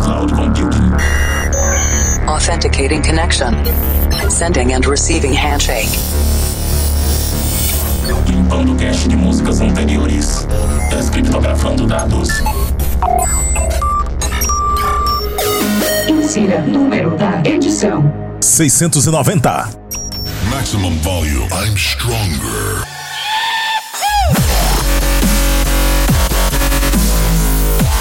cloud computing. Authenticating connection. Sending and receiving handshake. Limpando cache de músicas anteriores. Descriptografando dados. Insira número da edição: 690. Maximum volume. I'm stronger.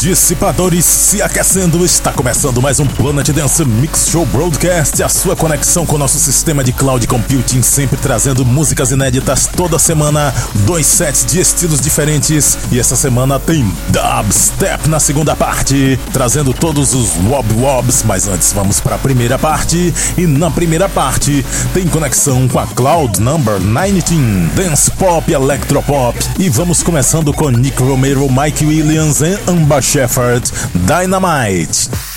Dissipadores se aquecendo, está começando mais um Planet Dance Mix Show Broadcast, a sua conexão com o nosso sistema de cloud computing, sempre trazendo músicas inéditas toda semana, dois sets de estilos diferentes, e essa semana tem Dubstep na segunda parte, trazendo todos os Wob Wobs, mas antes vamos para a primeira parte, e na primeira parte tem conexão com a Cloud Number 19, Dance Pop, Electropop, e vamos começando com Nick Romero, Mike Williams e Amba Shepherd, Dynamite.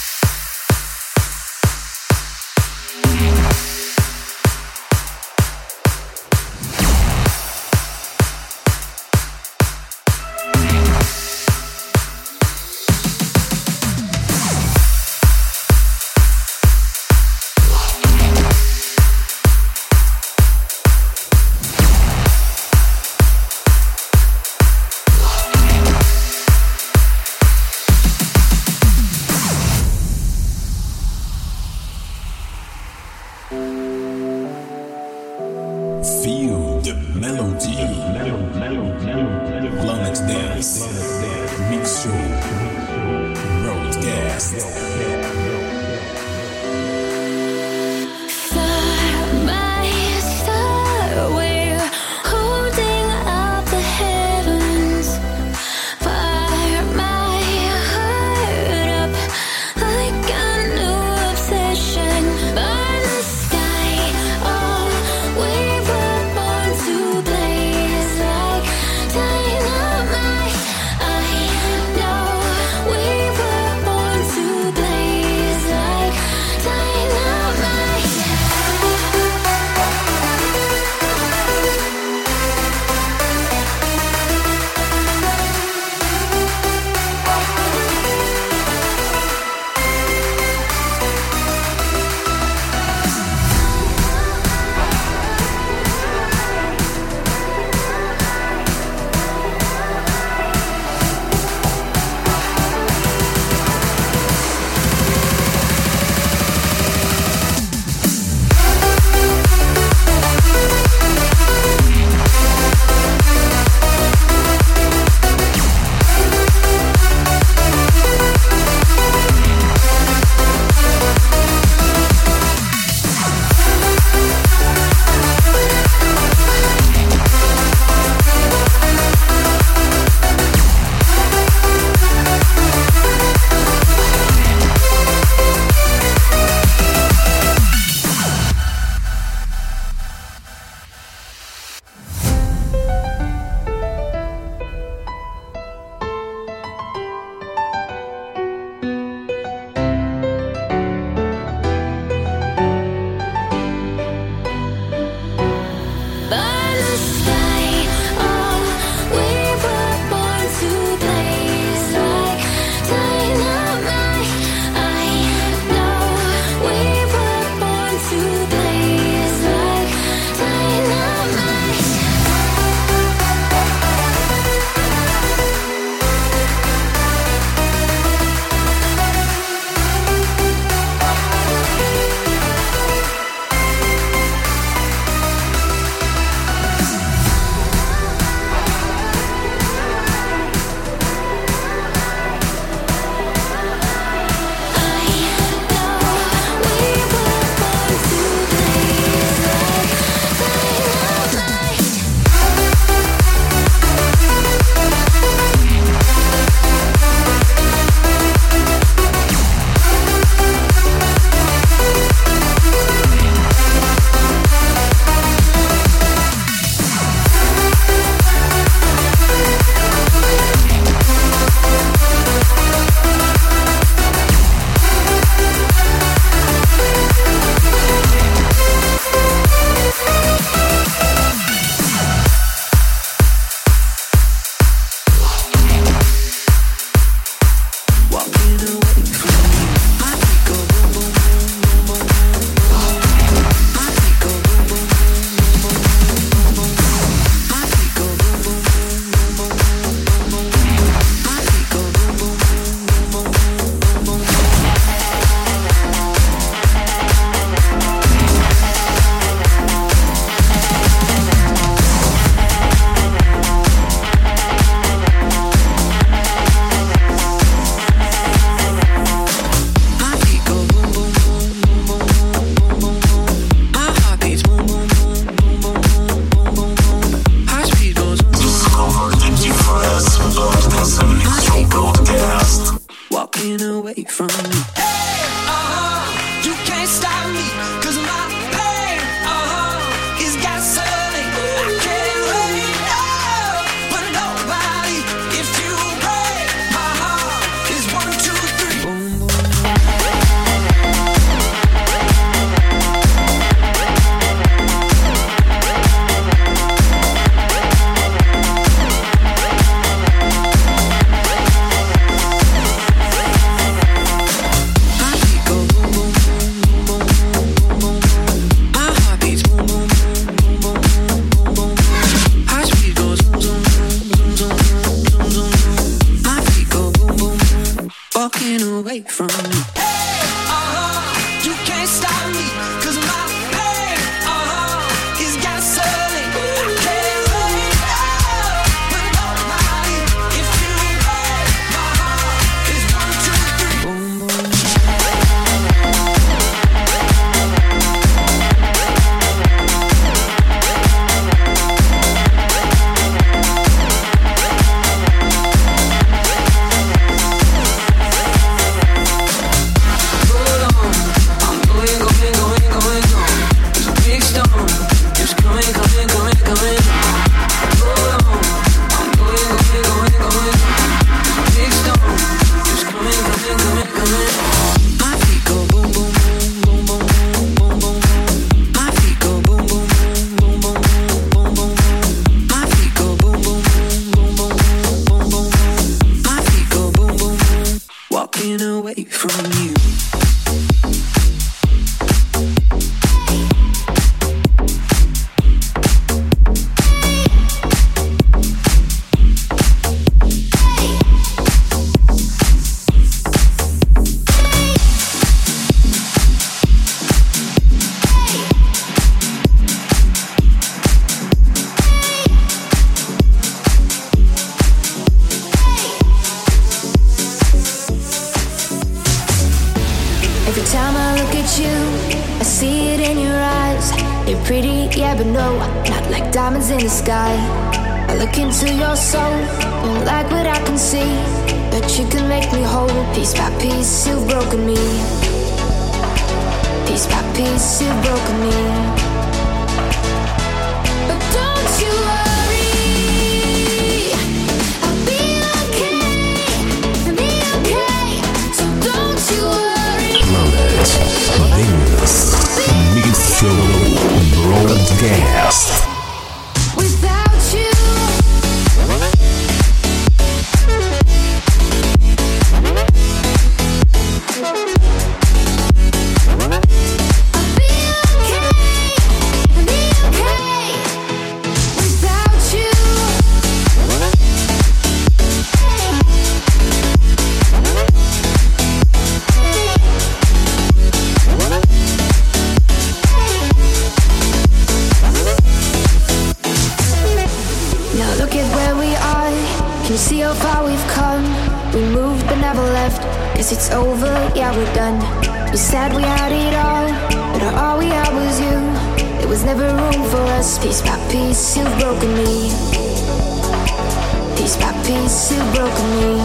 piece by piece you broke me.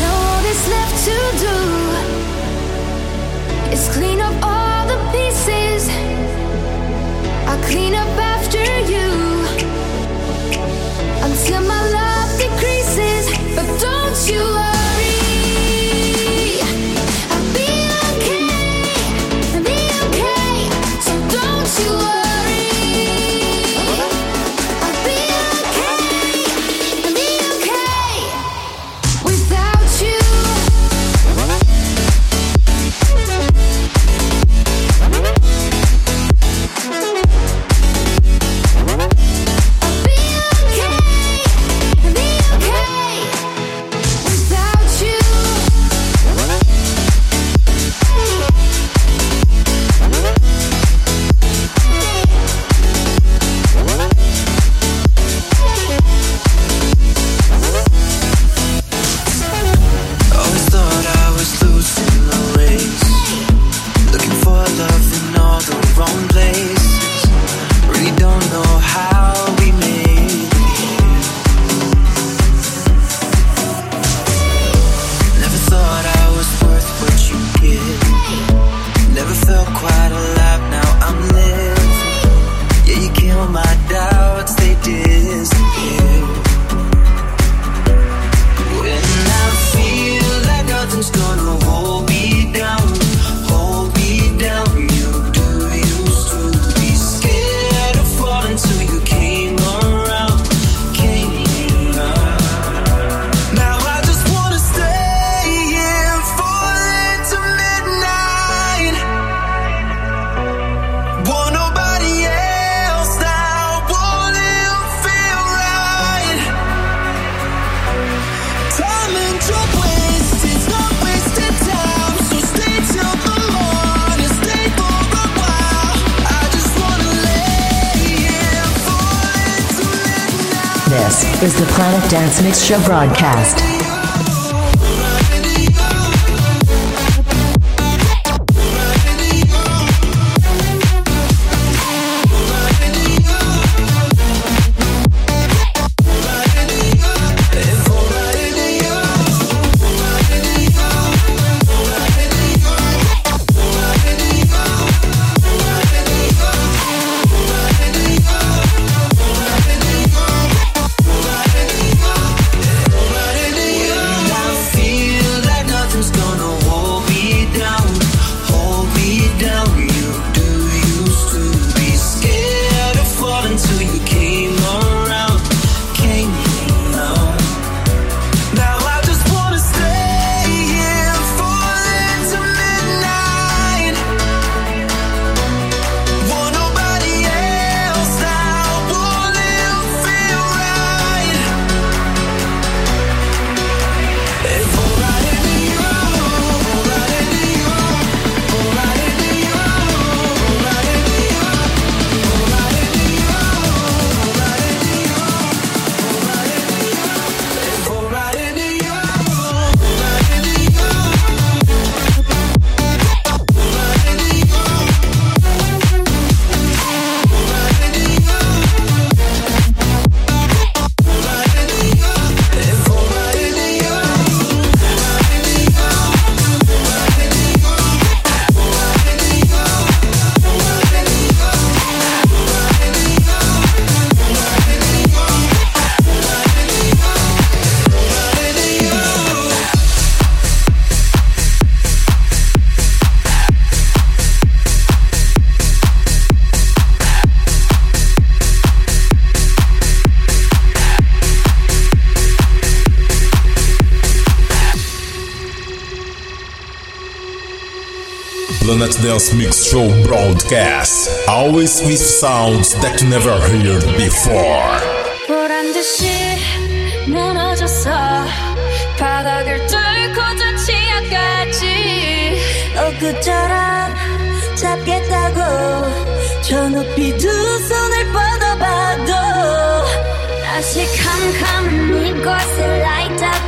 Now all that's left to do is clean up all the pieces. I clean up. is the Planet Dance Mix Show broadcast. Dance Mix Show broadcast. Always with sounds that you never heard before. 무너졌어. 바닥을 뚫고 엊그처럼 잡겠다고. 저 높이 두 손을 뻗어봐도. 다시 캄캄한 이곳을 light up.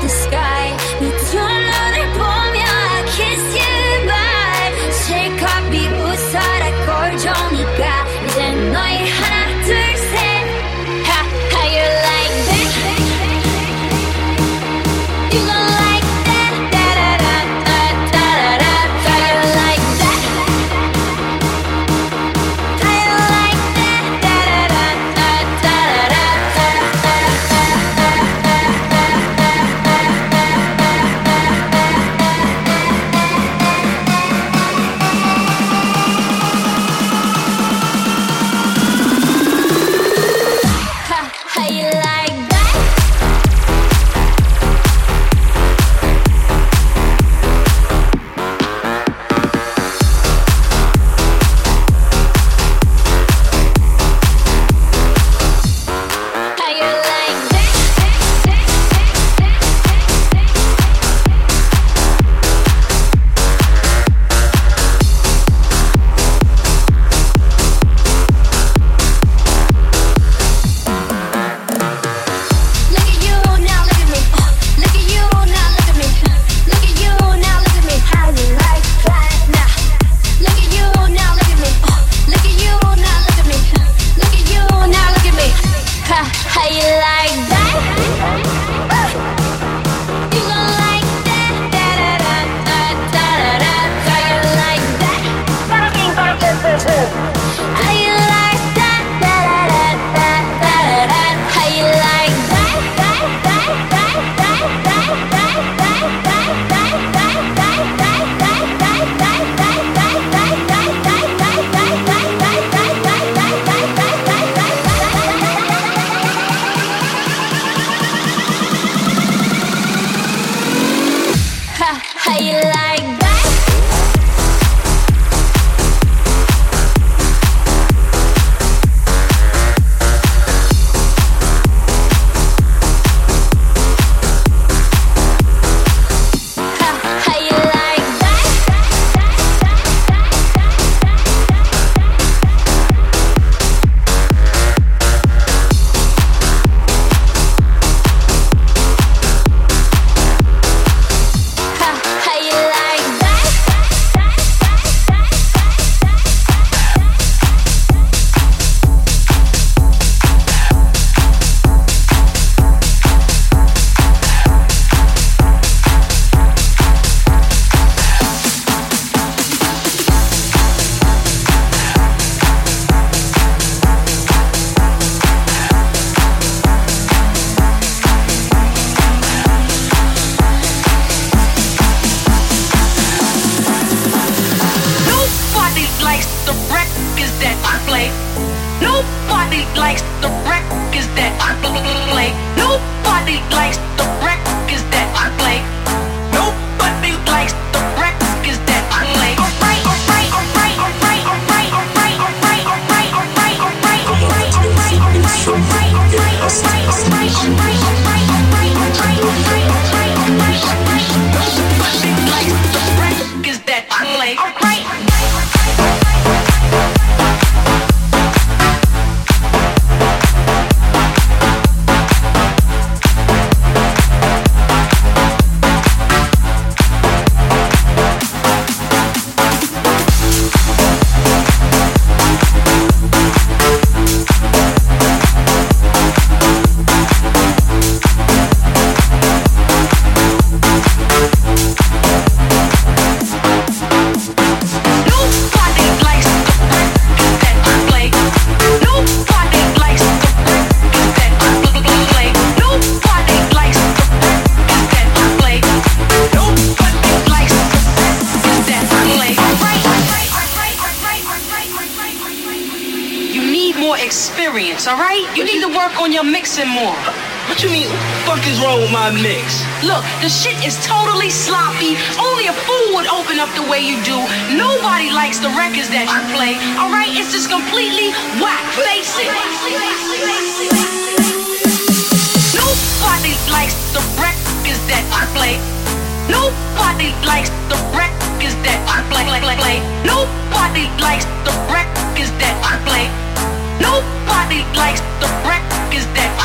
play. Nobody likes the wreck. Is that I play. Nobody likes the wreck. Is that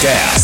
Show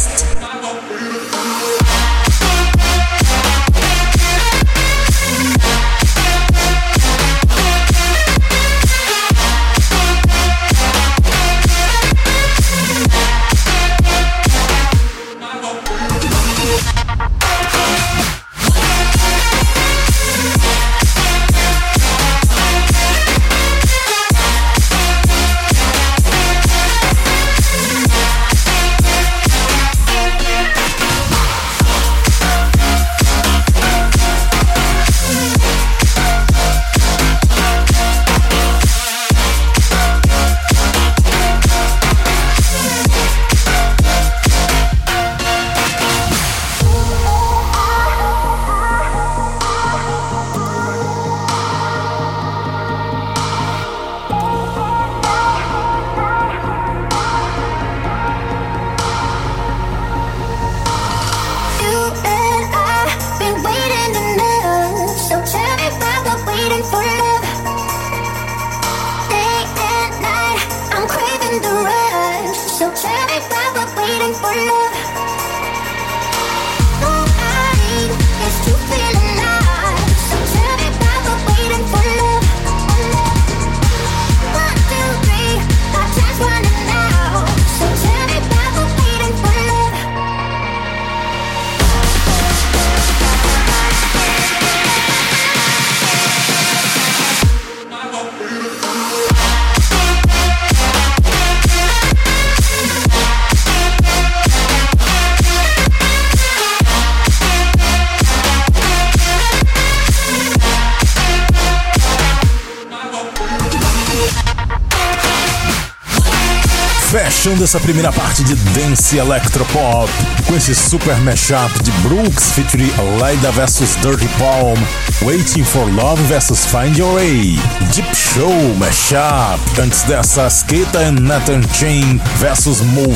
essa primeira parte de Dance Electropop com esse super mashup de Brooks featuring Laida vs Dirty Palm, Waiting for Love vs Find Your Way, Deep Show mashup, antes dessa Sketa and Nathan Chain vs Mo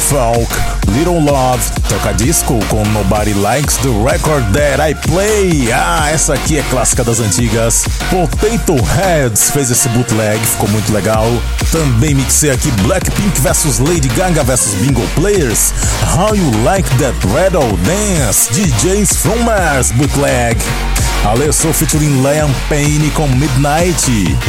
Little Love, toca disco com Nobody Likes the Record That I Play. Ah, essa aqui é clássica das antigas. Potato Heads fez esse bootleg, ficou muito legal. Também mixei aqui Blackpink vs Lady Gaga vs Bingo Players. How You Like That Rattle Dance, DJs from Mars bootleg. Alesso featuring Liam Payne com Midnight,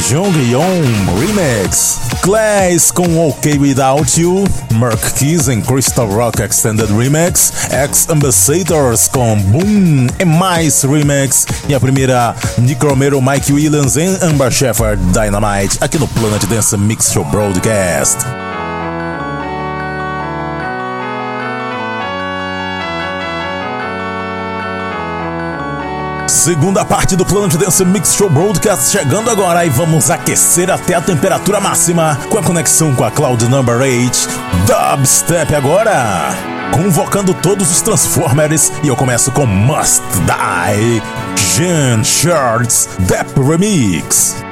Jong Yeon Remix, Class com OK Without You, Mark Keys and Crystal Rock Extended Remix, Ex Ambassadors com Boom e mais Remix e a primeira Nick Romero, Mike Williams e Amber Shepard Dynamite aqui no Planet Dance Mix Show Broadcast. Segunda parte do Planet Dance Mix Show Broadcast chegando agora e vamos aquecer até a temperatura máxima com a conexão com a Cloud Number 8 Dubstep agora. Convocando todos os Transformers e eu começo com Must Die Jean Shards Dep Remix.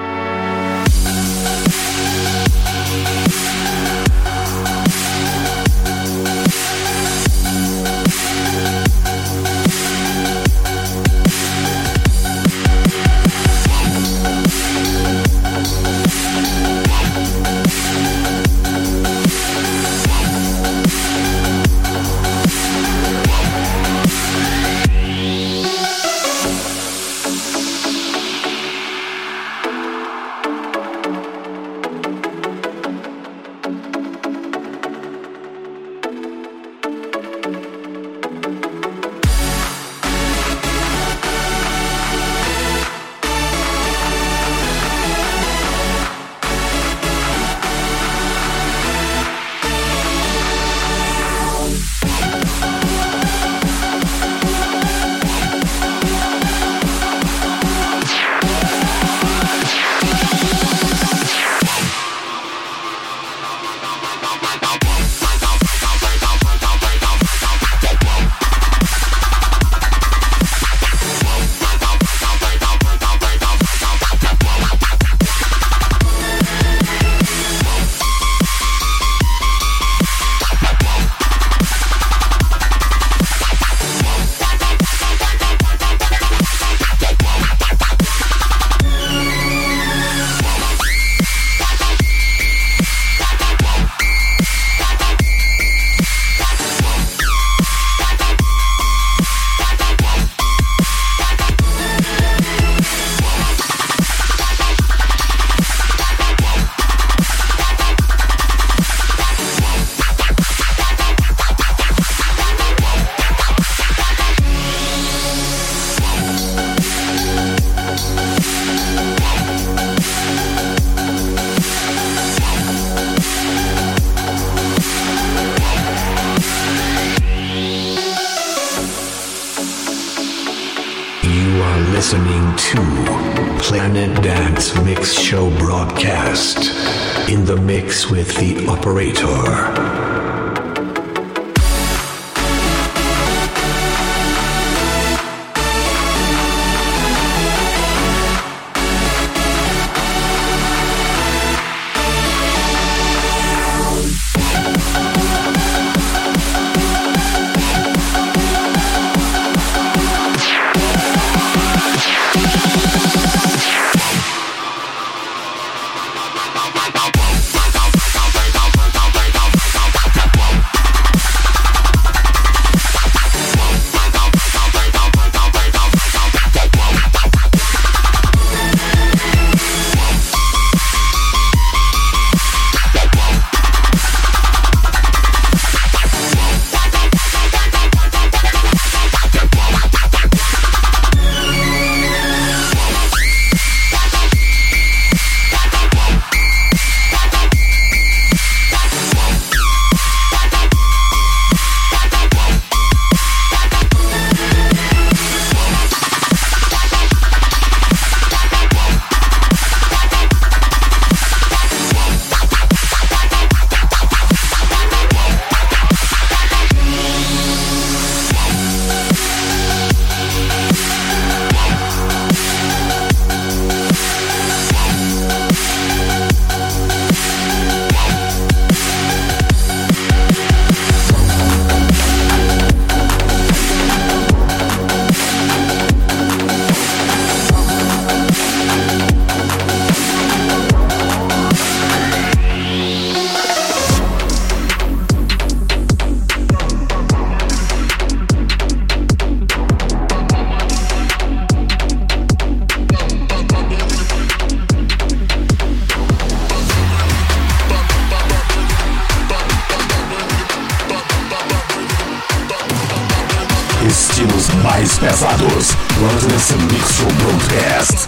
ritmos mais pesados. Vamos nesse mix show broadcast.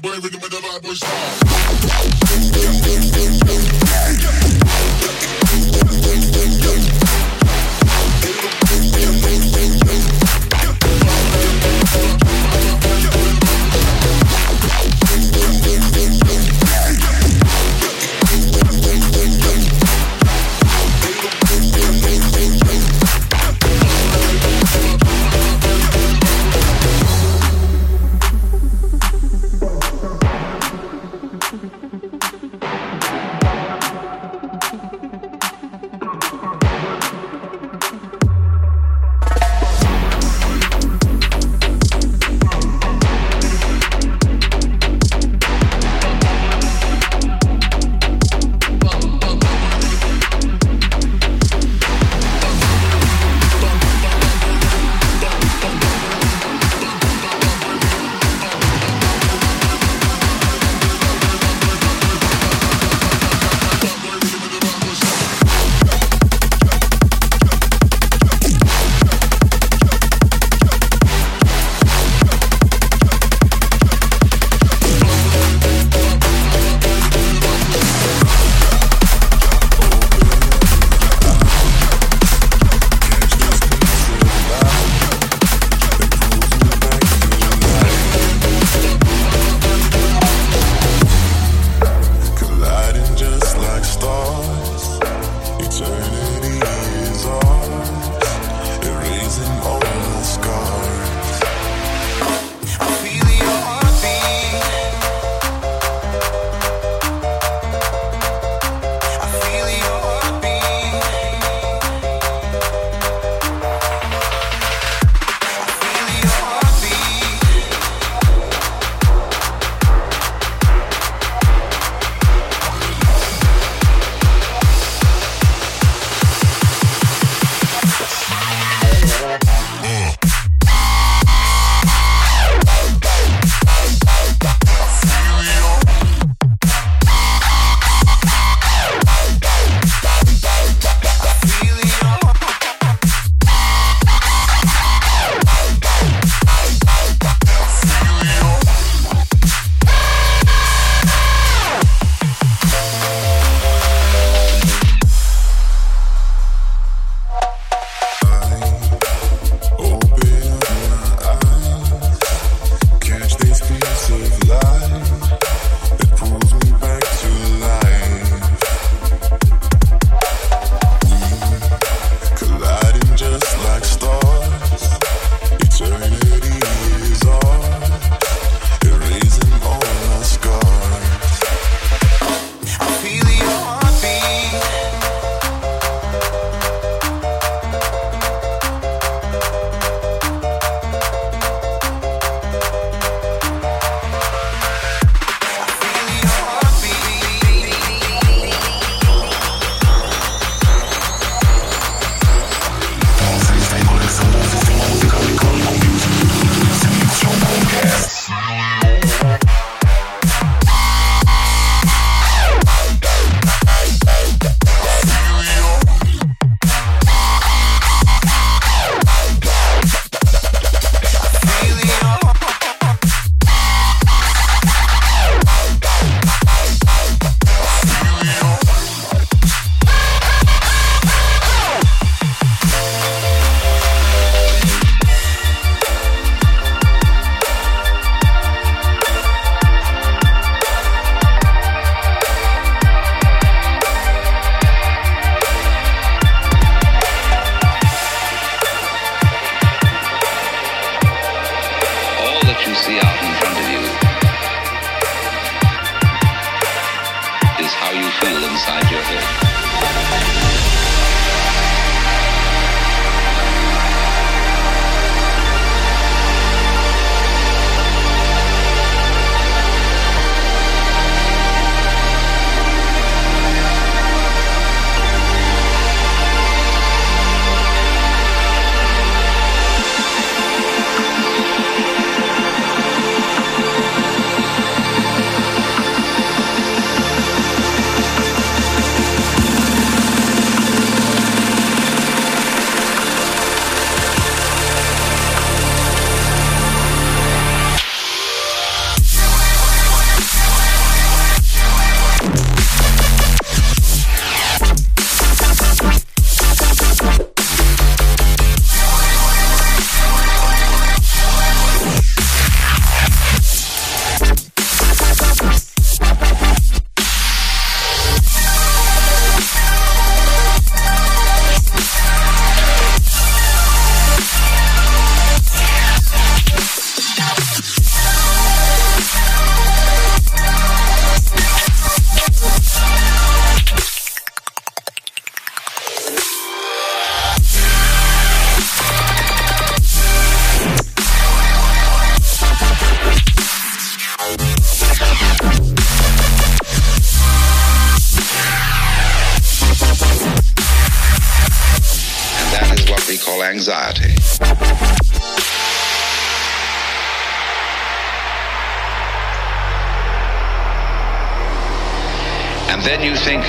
Think,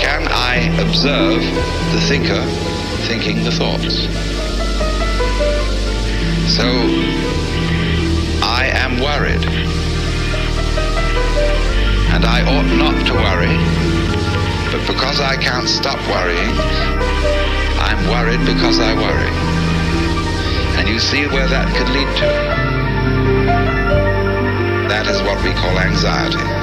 can I observe the thinker thinking the thoughts? So I am worried. And I ought not to worry, but because I can't stop worrying, I'm worried because I worry. And you see where that could lead to. That is what we call anxiety.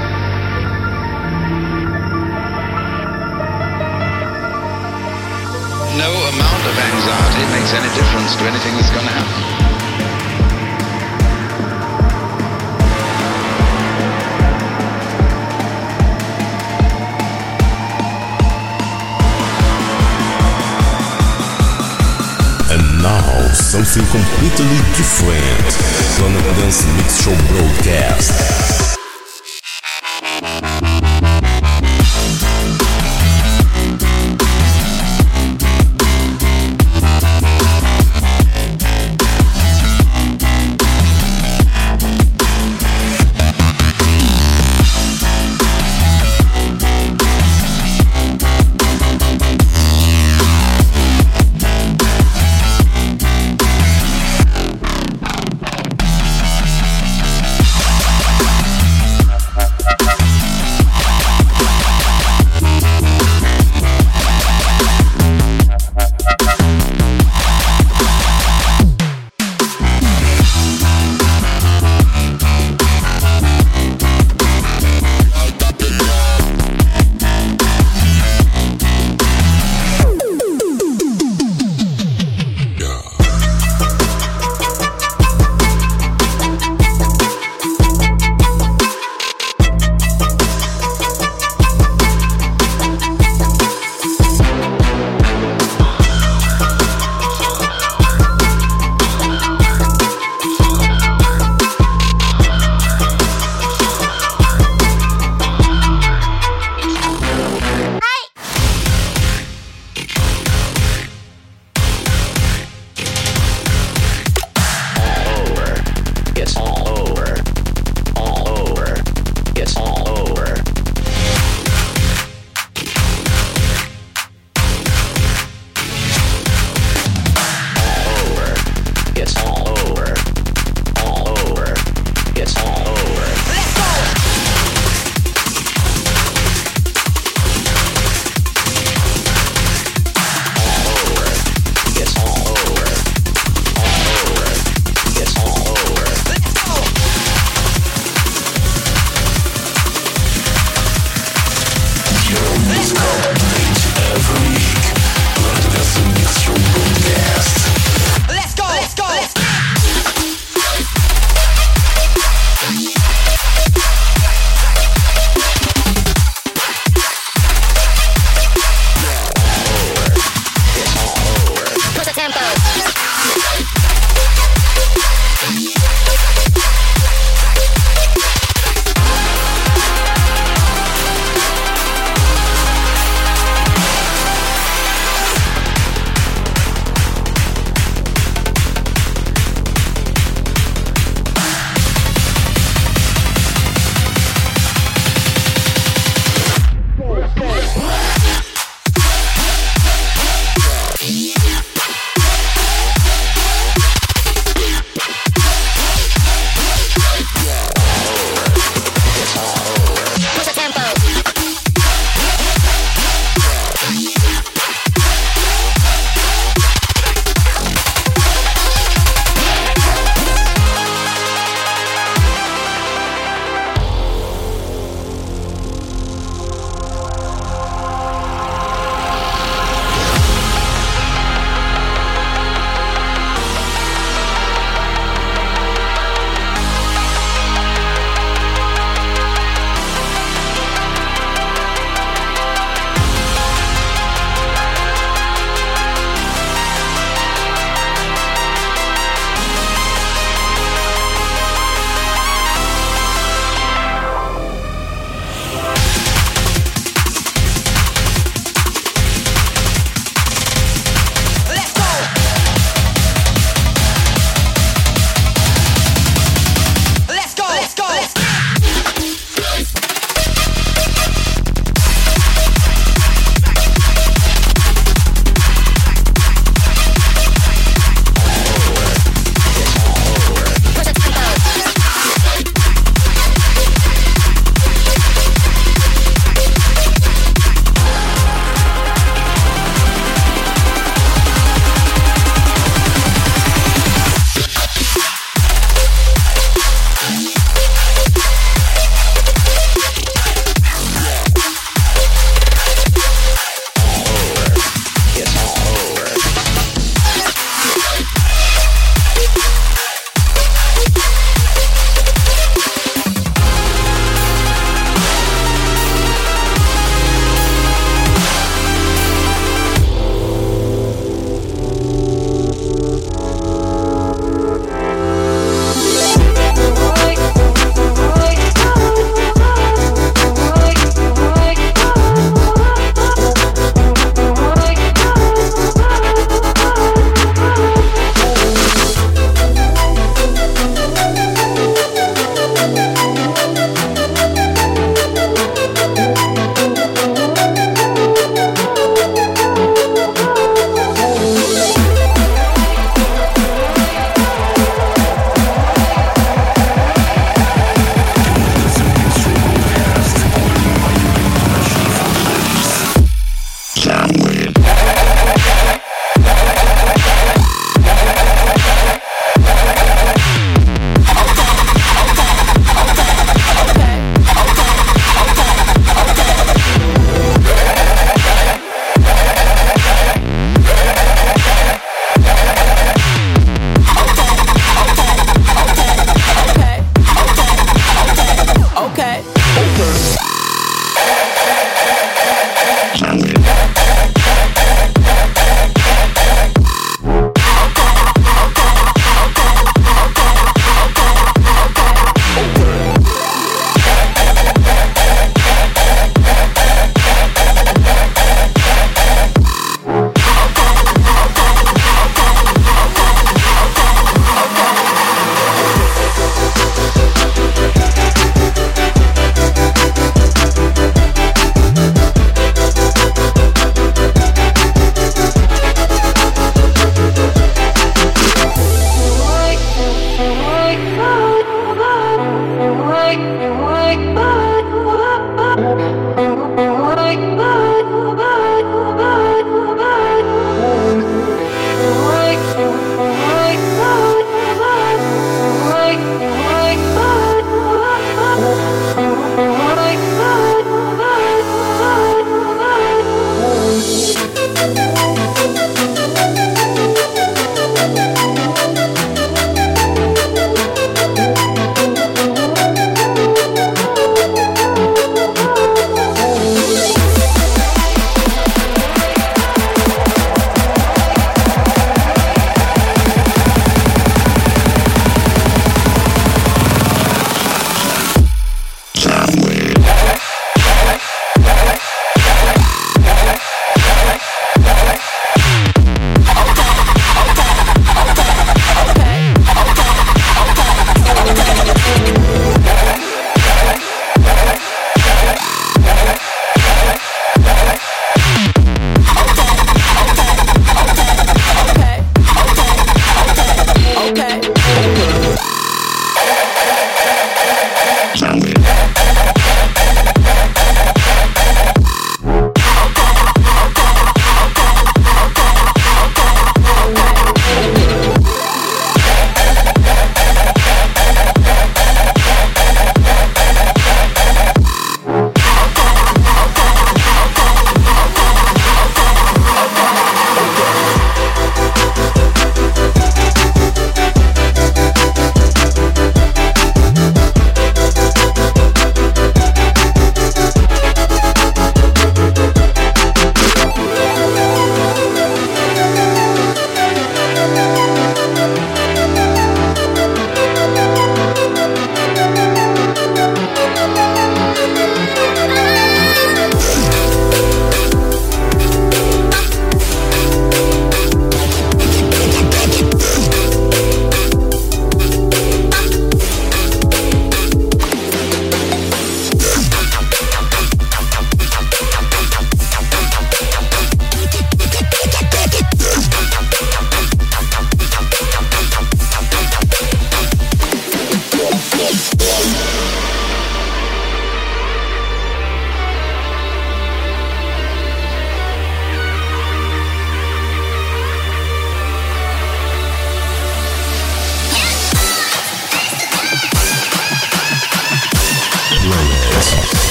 No amount of anxiety makes any difference to anything that's going to happen. And now, something completely different. Planet Dance Mix Show Broadcast.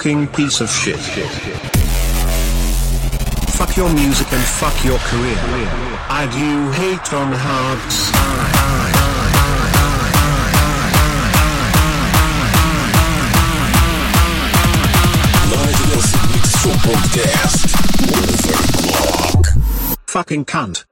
Fucking piece of shit. Fuck your music and fuck your career. I do hate on hard Mix Podcast. Fucking cunt.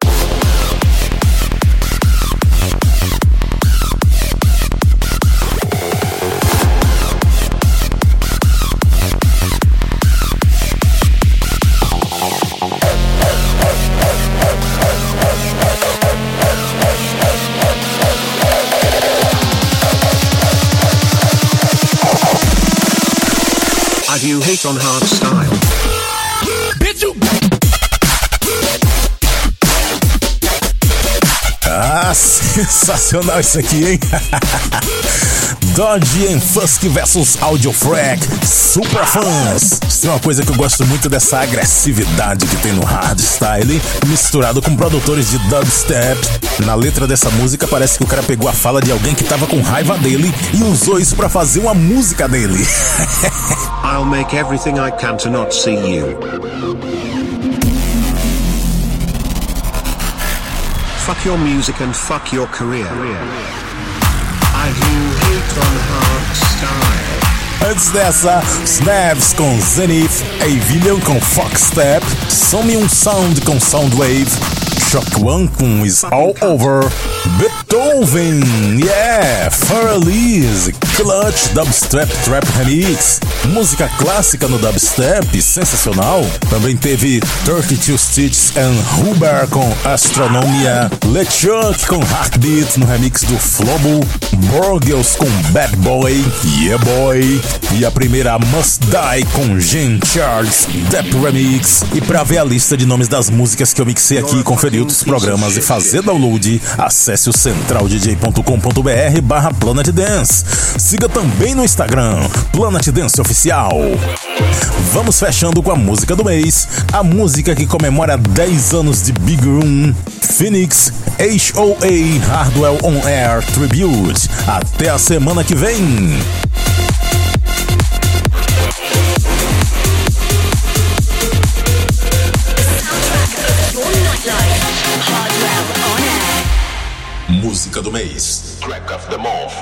I do hate on hard style. Ah, sensacional isso aqui, hein? Dodge and Fusk vs Audiofrag Super Fãs. Isso é uma coisa que eu gosto muito dessa agressividade que tem no hardstyle, misturado com produtores de dubstep. Na letra dessa música parece que o cara pegou a fala de alguém que tava com raiva dele e usou isso pra fazer uma música dele. I'll make everything I can to not see you. Fuck your music and fuck your career. I do hate on. Antes dessa, Snaps com Zenith, Avilion com Foxstep, Some Um Sound com Soundwave, Shock One com Is All Over, Beethoven, yeah, Furlise, Clutch Dubstep Trap Remix, música clássica no dubstep, sensacional. Também teve 32 Stitches and Huber com Astronomia, LeChuck com Heartbeat no remix do Flobo, Borgels com Bad Boy, Yeah Boy, e a primeira Must Die com Jean Charles, Depp Remix. E pra ver a lista de nomes das músicas que eu mixei aqui conferir outros programas e fazer download, acesse o centraldj.com.br barra Planet Dance. Siga também no Instagram, Planet Dance Oficial. Vamos fechando com a música do mês, a música que comemora 10 anos de Big Room, Phoenix HOA Hardwell On Air Tribute. Até a semana que vem! Música do mês. Track of the month.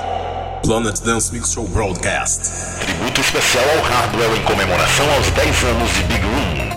Planet Dance Mix Show Broadcast. Tributo especial ao Hardwell em comemoração aos 10 anos de Big Room.